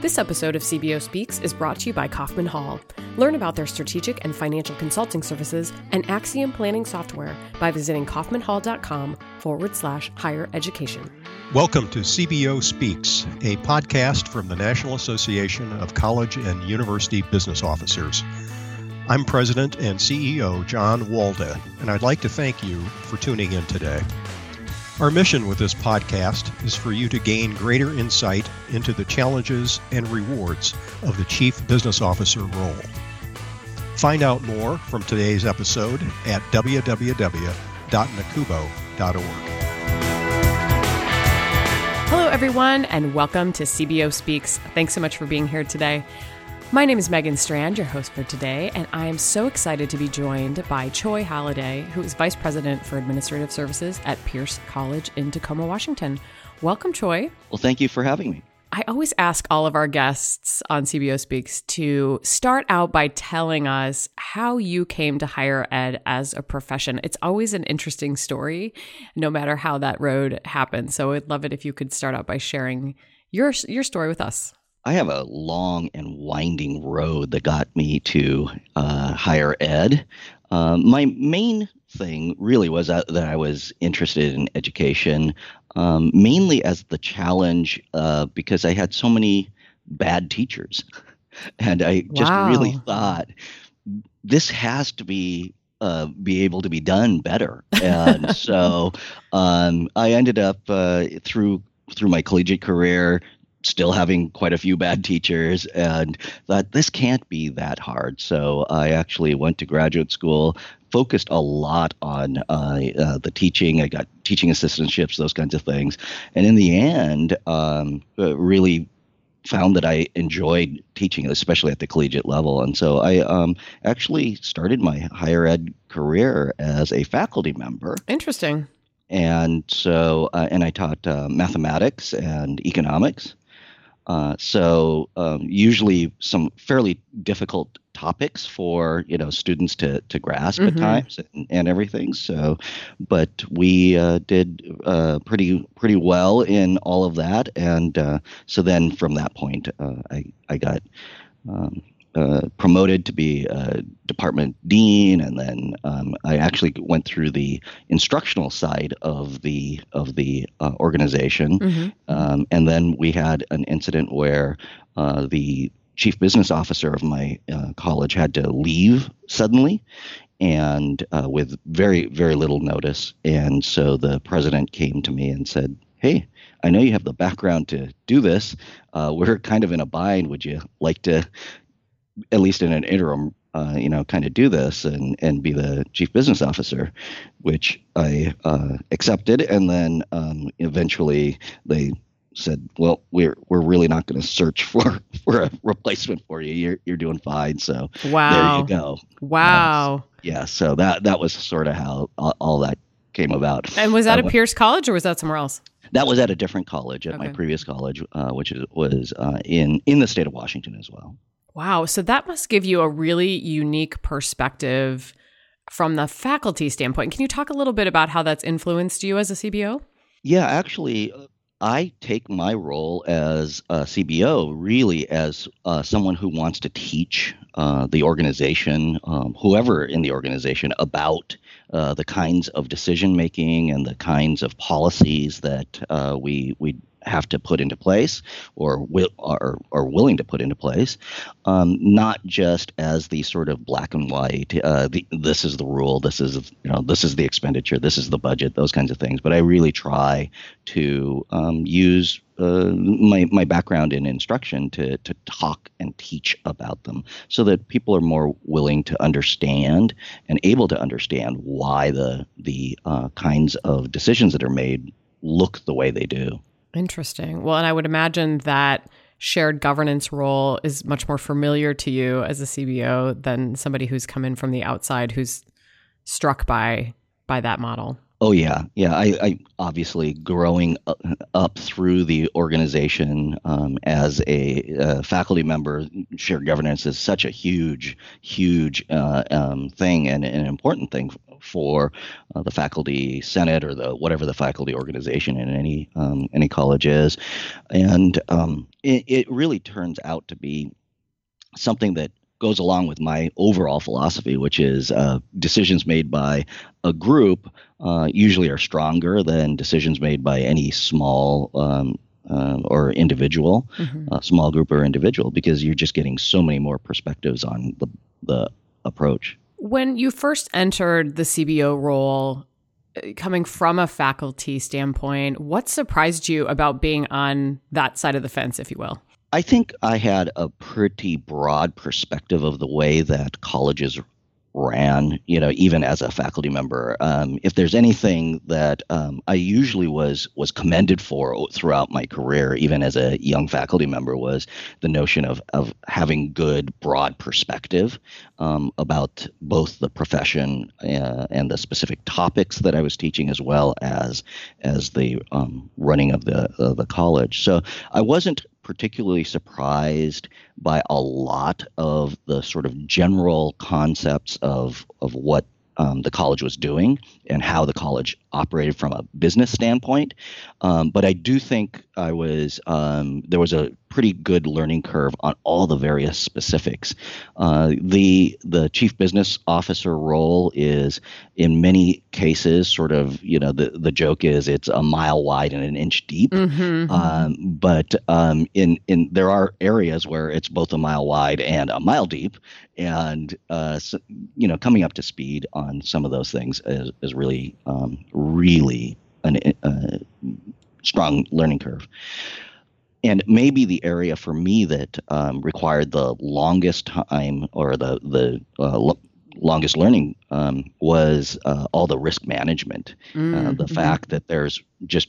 This episode of CBO Speaks is brought to you by Kaufman Hall. Learn about their strategic and financial consulting services and Axiom planning software by visiting kaufmanhall.com forward slash higher education. Welcome to CBO Speaks, a podcast from the National Association of College and University Business Officers. I'm President and CEO John Walda, and I'd like to thank you for tuning in today. Our mission with this podcast is for you to gain greater insight into the challenges and rewards of the Chief Business Officer role. Find out more from today's episode at www.nacubo.org. Hello, everyone, and welcome to CBO Speaks. Thanks so much for being here today. My name is Megan Strand, your host for today, and I am so excited to be joined by Choi Halliday, who is Vice President for Administrative Services at Pierce College in Tacoma, Washington. Welcome, Choi. Well, thank you for having me. I always ask all of our guests on CBO Speaks to start out by telling us how you came to higher ed as a profession. It's always an interesting story, no matter how that road happened. So I'd love it if you could start out by sharing your your story with us. I have a long and winding road that got me to uh, higher ed. Um, my main thing really was that, that, I was interested in education, um, mainly as the challenge uh, because I had so many bad teachers. and I just wow. really thought this has to be uh, be able to be done better. And so um, I ended up uh, through through my collegiate career still having quite a few bad teachers and thought this can't be that hard. So I actually went to graduate school, focused a lot on uh, uh, the teaching. I got teaching assistantships, those kinds of things. And in the end, um, uh, really found that I enjoyed teaching, especially at the collegiate level. And so I um, actually started my higher ed career as a faculty member. Interesting. And so, uh, and I taught uh, mathematics and economics. Uh, so um, usually some fairly difficult topics for you know students to to grasp Mhm. at times and, and everything. So, but we uh, did uh, pretty pretty well in all of that, and uh, so then from that point, uh, I I got. Um, uh, promoted to be a department dean, and then um, I actually went through the instructional side of the of the uh, organization. hmm Um, and then we had an incident where uh, the chief business officer of my uh, college had to leave suddenly and uh, with very, very little notice. And so the president came to me and said, Hey, I know you have the background to do this. Uh, we're kind of in a bind. Would you like to, at least in an interim, uh, you know, kind of do this and, and be the chief business officer, which I uh, accepted. And then um, eventually they said, "Well, we're we're really not going to search for for a replacement for you. You're you're doing fine." So Wow. there you go. Wow. Yeah. So that that was sort of how all, all that came about. And was that at Pierce College or was that somewhere else? That was at a different college, at my previous college, uh, which is, was uh, in in the state of Washington as well. Wow. So that must give you a really unique perspective from the faculty standpoint. Can you talk a little bit about how that's influenced you as a CBO? Yeah, actually, I take my role as a CBO really as uh, someone who wants to teach uh, the organization, um, whoever in the organization, about uh, the kinds of decision making and the kinds of policies that uh, we we have to put into place or will are, are willing to put into place, um, not just as the sort of black and white. Uh, the, this is the rule. This is you know this is the expenditure. This is the budget. Those kinds of things. But I really try to um, use uh, my my background in instruction to to talk and teach about them, so that people are more willing to understand and able to understand why the the uh, kinds of decisions that are made look the way they do. Interesting. Well, and I would imagine that shared governance role is much more familiar to you as a CBO than somebody who's come in from the outside who's struck by by that model. Oh yeah, yeah. I, I obviously growing up through the organization um, as a uh, faculty member, shared governance is such a huge, huge uh, um, thing and, and, an important thing for uh, the faculty senate or the whatever the faculty organization in any um, any college is, and um, it, it really turns out to be something that goes along with my overall philosophy, which is uh, decisions made by a group uh, usually are stronger than decisions made by any small um, uh, or individual, mm-hmm. Uh, small group or individual, because you're just getting so many more perspectives on the the approach. When you first entered the CBO role, uh, coming from a faculty standpoint, what surprised you about being on that side of the fence, if you will? I think I had a pretty broad perspective of the way that colleges ran, you know, even as a faculty member. Um, if there's anything that um, I usually was was commended for throughout my career, even as a young faculty member, was the notion of of having good broad perspective um, about both the profession uh, and the specific topics that I was teaching, as well as as the um, running of the of the college. So I wasn't particularly surprised by a lot of the sort of general concepts of of what um, the college was doing and how the college operated from a business standpoint. Um, but I do think I was um, there was a pretty good learning curve on all the various specifics. Uh, the the chief business officer role is in many cases sort of you know the the joke is it's a mile wide and an inch deep. Mm-hmm. Um, but um, in in there are areas where it's both a mile wide and a mile deep, and uh, so, you know coming up to speed on some of those things is, is really um, really an, a uh, strong learning curve. And maybe the area for me that um, required the longest time or the the uh, lo- longest learning um, was uh, all the risk management. Uh, the mm-hmm. fact that there's just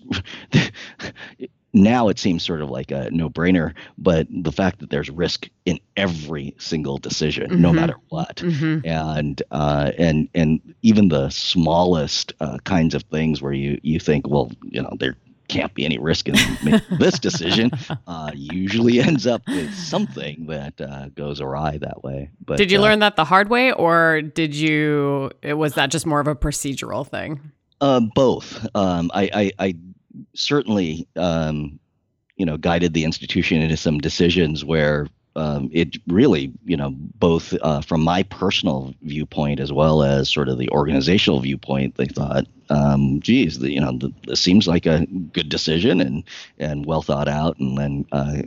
now it seems sort of like a no brainer, but the fact that there's risk in every single decision, mm-hmm. no matter what, mm-hmm. and uh, and and even the smallest uh, kinds of things where you you think, well, you know, there can't be any risk in this decision, uh, usually ends up with something that uh, goes awry that way. But did you uh, learn that the hard way, or did you? It was that just more of a procedural thing? Uh, both. Um, I, I, I certainly, um, you know, guided the institution into some decisions where um, it really, you know, both uh, from my personal viewpoint as well as sort of the organizational viewpoint, they thought, um, geez, the, you know, the, this seems like a good decision and and well thought out, and then uh,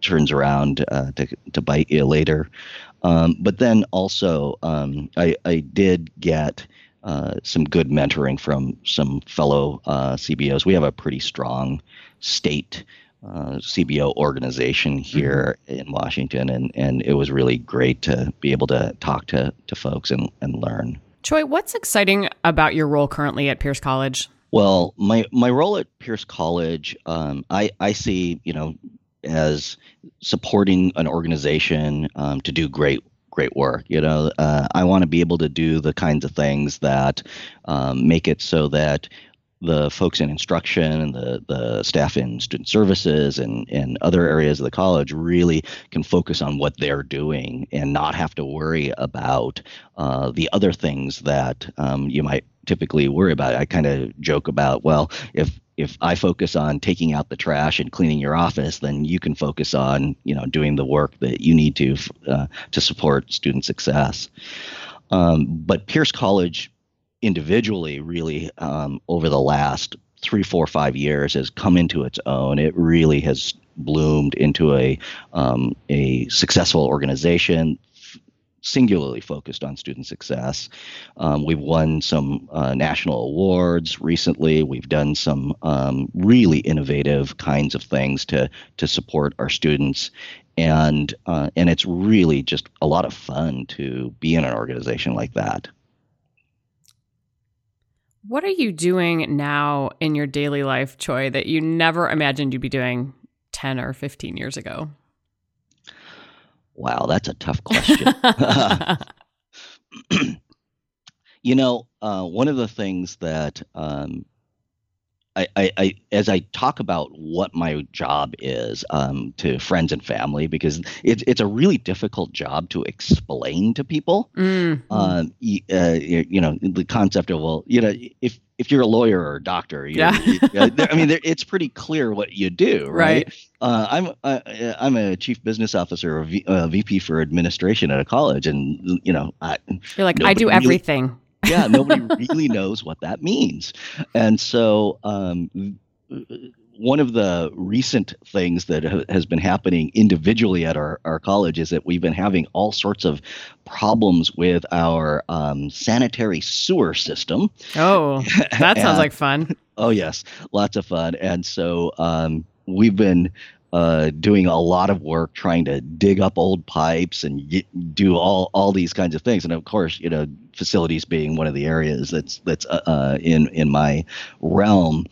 turns around uh, to to bite you later. Um, but then also, um, I I did get uh, some good mentoring from some fellow uh, CBOs. We have a pretty strong state uh, CBO organization here mm-hmm. in Washington, and, and it was really great to be able to talk to, to folks and, and learn. Choi, what's exciting about your role currently at Pierce College? Well, my, my role at Pierce College, um, I, I see, you know, as supporting an organization um, to do great great work. You know, uh, I want to be able to do the kinds of things that um, make it so that the folks in instruction and the, the staff in student services and, and other areas of the college really can focus on what they're doing and not have to worry about uh, the other things that um, you might typically worry about. I kind of joke about, well, if if I focus on taking out the trash and cleaning your office, then you can focus on you know doing the work that you need to uh, to support student success. Um, but Pierce College individually really um, over the last three, four, five years has come into its own. It really has bloomed into a um, a successful organization singularly focused on student success. Um, we've won some uh, national awards recently. We've done some um, really innovative kinds of things to to support our students, and uh, and it's really just a lot of fun to be in an organization like that. What are you doing now in your daily life, Choi, that you never imagined you'd be doing 10 or 15 years ago? Wow, that's a tough question. You know, uh, one of the things that um, I, I, I, as I talk about what my job is um, to friends and family, because it's it's a really difficult job to explain to people. Mm. Uh, you, uh, you, know, the concept of well, you know, if if you're a lawyer or a doctor, you yeah. Know, I mean, it's pretty clear what you do, right? right. Uh, I'm uh, I'm a chief business officer, or v, uh, VP for administration at a college, and you know, I, you're like I do everything yeah, nobody really knows what that means. And so, um, one of the recent things that ha- has been happening individually at our, our college is that we've been having all sorts of problems with our um, sanitary sewer system. Oh, that sounds like fun. Oh, yes, lots of fun. And so um, we've been uh, doing a lot of work trying to dig up old pipes and get, do all all these kinds of things. And of course, you know, facilities being one of the areas that's that's uh, uh in in my realm.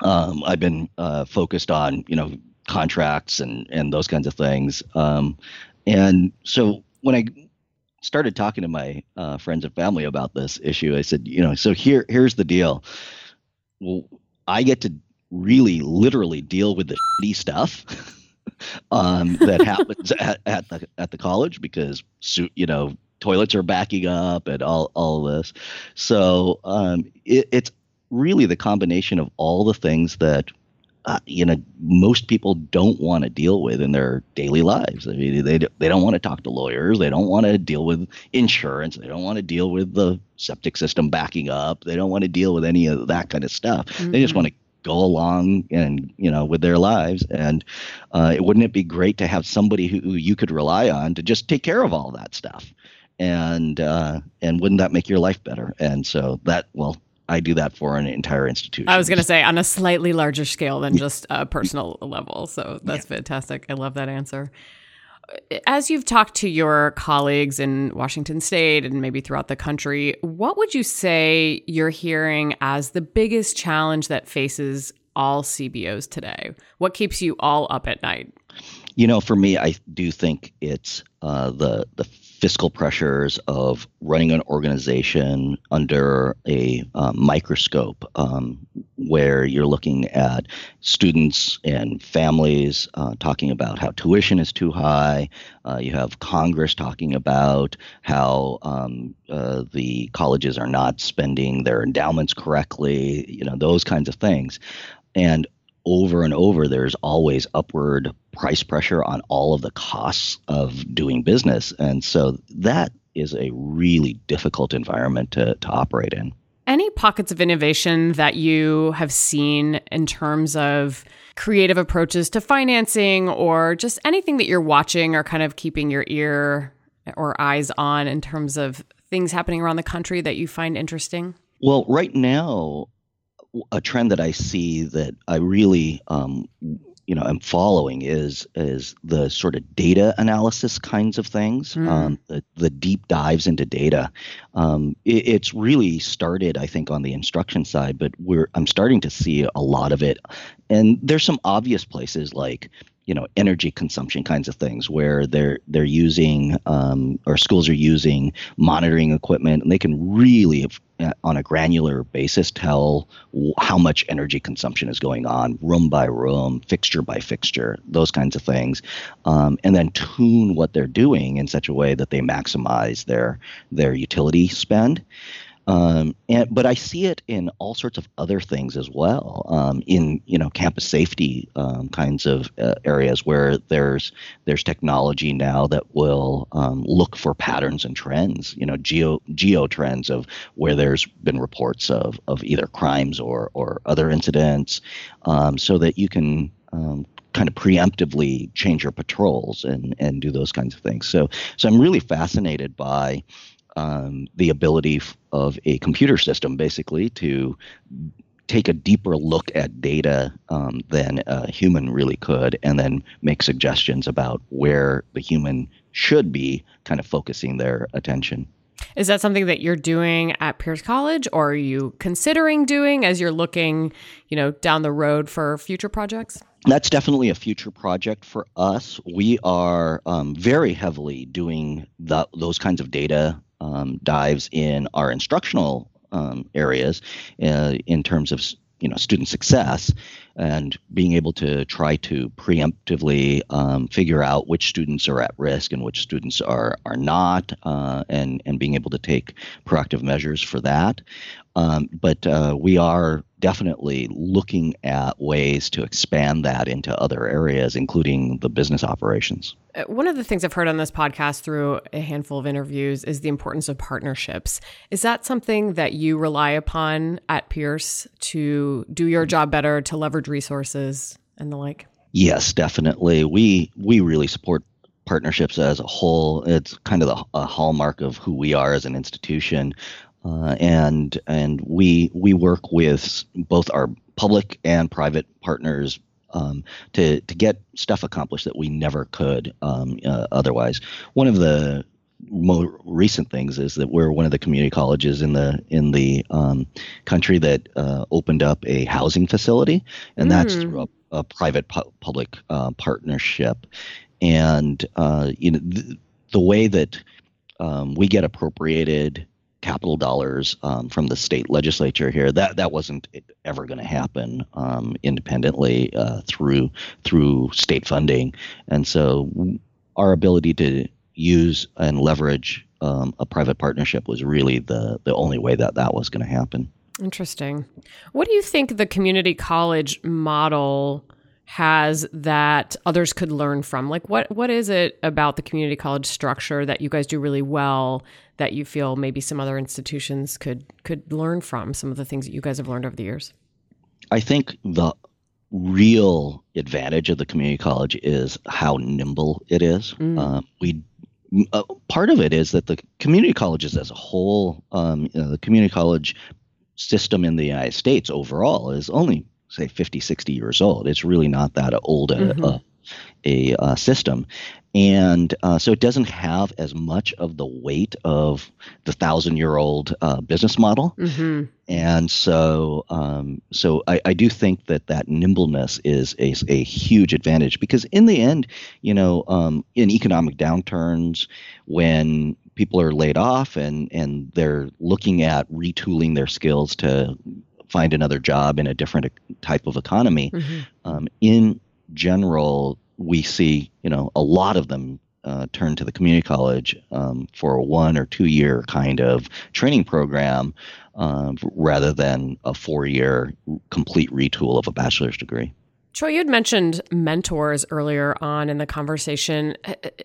Um, I've been uh, focused on you know contracts and and those kinds of things. Um, and so when I started talking to my uh, friends and family about this issue, I said, you know, so here here's the deal. Well, I get to really literally deal with the shitty stuff um, that happens at, at the at the college because you know toilets are backing up and all all this. So um, it, it's really the combination of all the things that uh, you know most people don't want to deal with in their daily lives. I mean, they they don't want to talk to lawyers. They don't want to deal with insurance. They don't want to deal with the septic system backing up. They don't want to deal with any of that kind of stuff. Mm-hmm. They just mm-hmm. want to go along and you know with their lives and uh, wouldn't it be great to have somebody who, who, you could rely on to just take care of all that stuff and uh, and wouldn't that make your life better and so that well I do that for an entire institution. I was going to say on a slightly larger scale than just a personal level. So that's yeah. fantastic. I love that answer as you've talked to your colleagues in Washington state and maybe throughout the country, what would you say you're hearing as the biggest challenge that faces all CBOs today? What keeps you all up at night? You know, for me, I do think it's uh, the the fiscal pressures of running an organization under a uh, microscope um, where you're looking at students and families uh, talking about how tuition is too high. Uh, you have Congress talking about how um, uh, the colleges are not spending their endowments correctly, you know, those kinds of things. And over and over, there's always upward price pressure on all of the costs of doing business. And so that is a really difficult environment to, to operate in. Any pockets of innovation that you have seen in terms of creative approaches to financing or just anything that you're watching or kind of keeping your ear or eyes on in terms of things happening around the country that you find interesting? Well, right now, a trend that I see that I really um, you know am following is is the sort of data analysis kinds of things mm. um, the, the deep dives into data um, it, it's really started i think on the instruction side but we're i'm starting to see a lot of it and there's some obvious places like you know energy consumption kinds of things where they're they're using um, or schools are using monitoring equipment and they can really uh, on a granular basis tell how much energy consumption is going on room by room fixture by fixture those kinds of things um, and then tune what they're doing in such a way that they maximize their their utility spend um, and but I see it in all sorts of other things as well. Um, in you know campus safety um, kinds of uh, areas where there's there's technology now that will um, look for patterns and trends. You know geo geo trends of where there's been reports of of either crimes or or other incidents, um, so that you can um, kind of preemptively change your patrols and and do those kinds of things. So so I'm really fascinated by um, the ability of a computer system basically to take a deeper look at data um, than a human really could and then make suggestions about where the human should be kind of focusing their attention. Is that something that you're doing at Pierce College or are you considering doing as you're looking, you know, down the road for future projects? That's definitely a future project for us. We are um, very heavily doing the, those kinds of data um, dives in our instructional um, areas uh, in terms of you know student success and being able to try to preemptively um, figure out which students are at risk and which students are are not uh, and and being able to take proactive measures for that um, but uh, we are definitely looking at ways to expand that into other areas, including the business operations. Uh, one of the things I've heard on this podcast through a handful of interviews is the importance of partnerships. Is that something that you rely upon at Pierce to do your job better, to leverage resources and the like? Yes, definitely. We we really support partnerships as a whole. It's kind of the, a hallmark of who we are as an institution. Uh, and and we we work with both our public and private partners um, to to get stuff accomplished that we never could um, uh, otherwise. One of the more recent things is that we're one of the community colleges in the in the um, country that uh, opened up a housing facility, and mm. that's hmm. through a, a private pu- public uh, partnership. And uh, you know th- the way that um, we get appropriated capital dollars um, from the state legislature here. That that wasn't ever going to happen um, independently uh, through through state funding, and so our ability to use and leverage um, a private partnership was really the the only way that that was going to happen. Interesting. What do you think the community college model? has that others could learn from? Like what what is it about the community college structure that you guys do really well that you feel maybe some other institutions could could learn from some of the things that you guys have learned over the years? I think the real advantage of the community college is how nimble it is. Mm. Uh, we uh, part of it is that the community colleges as a whole, um, you know, the community college system in the United States overall is only say 50, 60 years old. It's really not that old a, mm-hmm. a, a, a, system. And uh, so it doesn't have as much of the weight of the thousand year old uh, business model. Mm-hmm. And so, um, so I, I, do think that that nimbleness is a, a huge advantage because in the end, you know, um, in economic downturns, when people are laid off and and they're looking at retooling their skills to find another job in a different type of economy. Mm-hmm. Um, in general, we see you know a lot of them uh, turn to the community college um, for a one or two year kind of training program um, rather than a four year complete retool of a bachelor's degree. Choi, you had mentioned mentors earlier on in the conversation.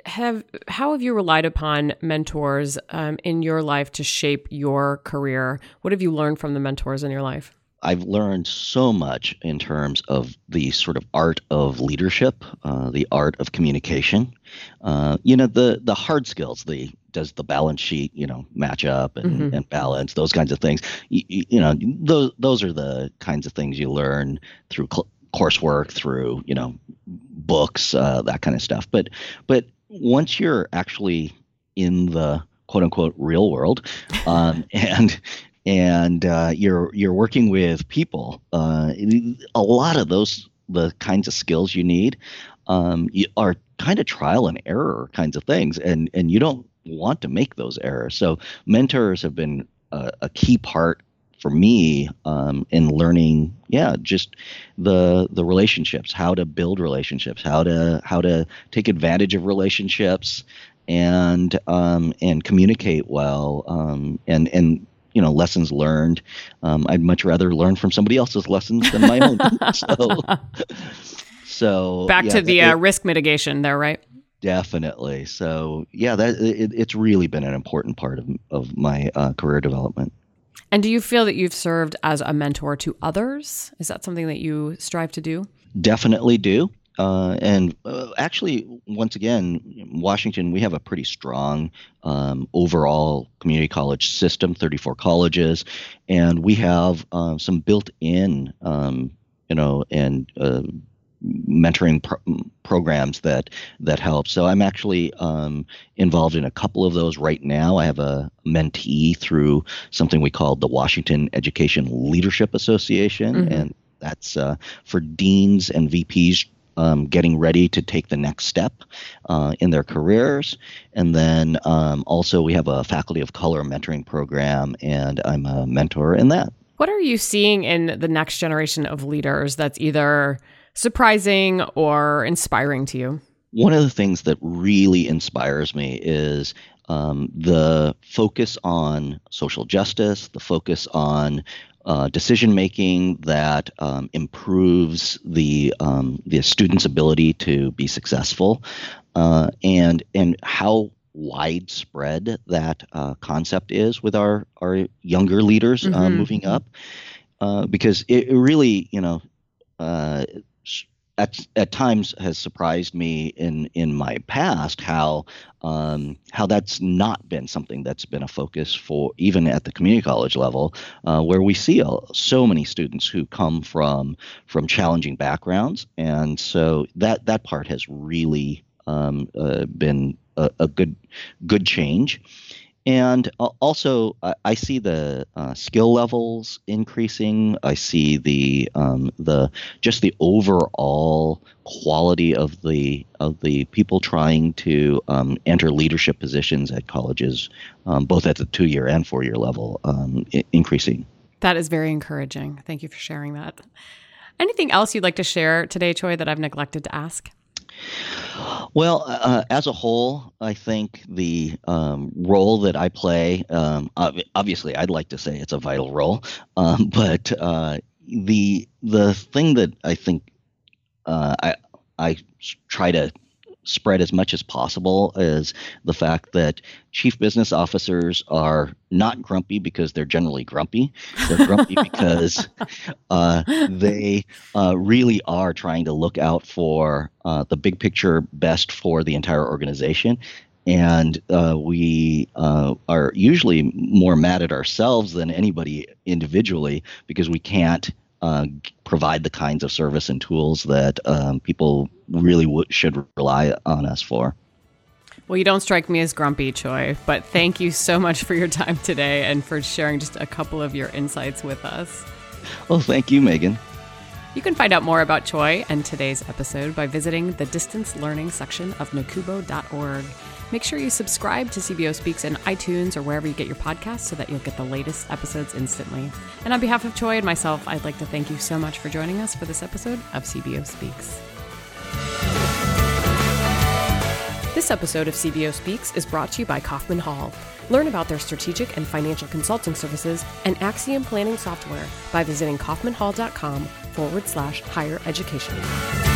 Have how have you relied upon mentors um, in your life to shape your career? What have you learned from the mentors in your life? I've learned so much in terms of the sort of art of leadership, uh, the art of communication. Uh, you know, the the hard skills. The does the balance sheet, you know, match up and, mm-hmm. and balance those kinds of things. You, you, know, those those are the kinds of things you learn through cl- coursework through you know books uh, that kind of stuff but but once you're actually in the quote unquote real world um, and and uh, you're you're working with people uh, a lot of those the kinds of skills you need um, are kind of trial and error kinds of things and and you don't want to make those errors. So mentors have been a, a key part for me um, in learning yeah just the the relationships how to build relationships how to how to take advantage of relationships and um, and communicate well um, and and you know lessons learned um, i'd much rather learn from somebody else's lessons than my own so so back yeah, to the it, uh, risk mitigation there right definitely so yeah that it, it's really been an important part of, of my uh, career development and do you feel that you've served as a mentor to others? Is that something that you strive to do? Definitely do. Uh, and uh, actually, once again, Washington, we have a pretty strong um, overall community college system 34 colleges, and we have uh, some built in, um, you know, and uh, mentoring pro- programs that that help. So I'm actually um, involved in a couple of those right now. I have a mentee through something we call the Washington Education Leadership Association, mm-hmm. and that's uh, for deans and VPs um, getting ready to take the next step uh, in their careers. And then um, also, we have a Faculty of Color mentoring program, and I'm a mentor in that. What are you seeing in the next generation of leaders that's either surprising or inspiring to you? One of the things that really inspires me is um, the focus on social justice, the focus on uh, decision making that um, improves the um, the student's ability to be successful, uh, and and how widespread that uh, concept is with our our younger leaders uh, mm-hmm. moving up, uh, because it really you know uh, at, at times has surprised me in in my past how um, how that's not been something that's been a focus for even at the community college level uh, where we see a, so many students who come from from challenging backgrounds. And so that that part has really um, uh, been a, a, good good change and also, I see the uh, skill levels increasing. I see the um, the just the overall quality of the of the people trying to um, enter leadership positions at colleges, um, both at the two year and four year level, um, I- increasing. That is very encouraging. Thank you for sharing that. Anything else you'd like to share today, Choi, that I've neglected to ask? Well, uh, uh, as a whole, I think the um, role that I play, um, obviously, I'd like to say it's a vital role, um, but uh, the the thing that I think uh, I I try to spread as much as possible is the fact that chief business officers are not grumpy because they're generally grumpy. They're grumpy because uh, they uh, really are trying to look out for uh, the big picture best for the entire organization. And uh, we uh, are usually more mad at ourselves than anybody individually because we can't uh, provide the kinds of service and tools that um, people really w- should rely on us for. Well, you don't strike me as grumpy, Choi, but thank you so much for your time today and for sharing just a couple of your insights with us. Well, thank you, Megan. You can find out more about Choi and today's episode by visiting the distance learning section of nacubo.org. Make sure you subscribe to CBO Speaks in iTunes or wherever you get your podcasts so that you'll get the latest episodes instantly. And on behalf of Choi and myself, I'd like to thank you so much for joining us for this episode of CBO Speaks. This episode of CBO Speaks is brought to you by Kaufman Hall. Learn about their strategic and financial consulting services and Axiom planning software by visiting kaufmanhall.com forward slash higher education.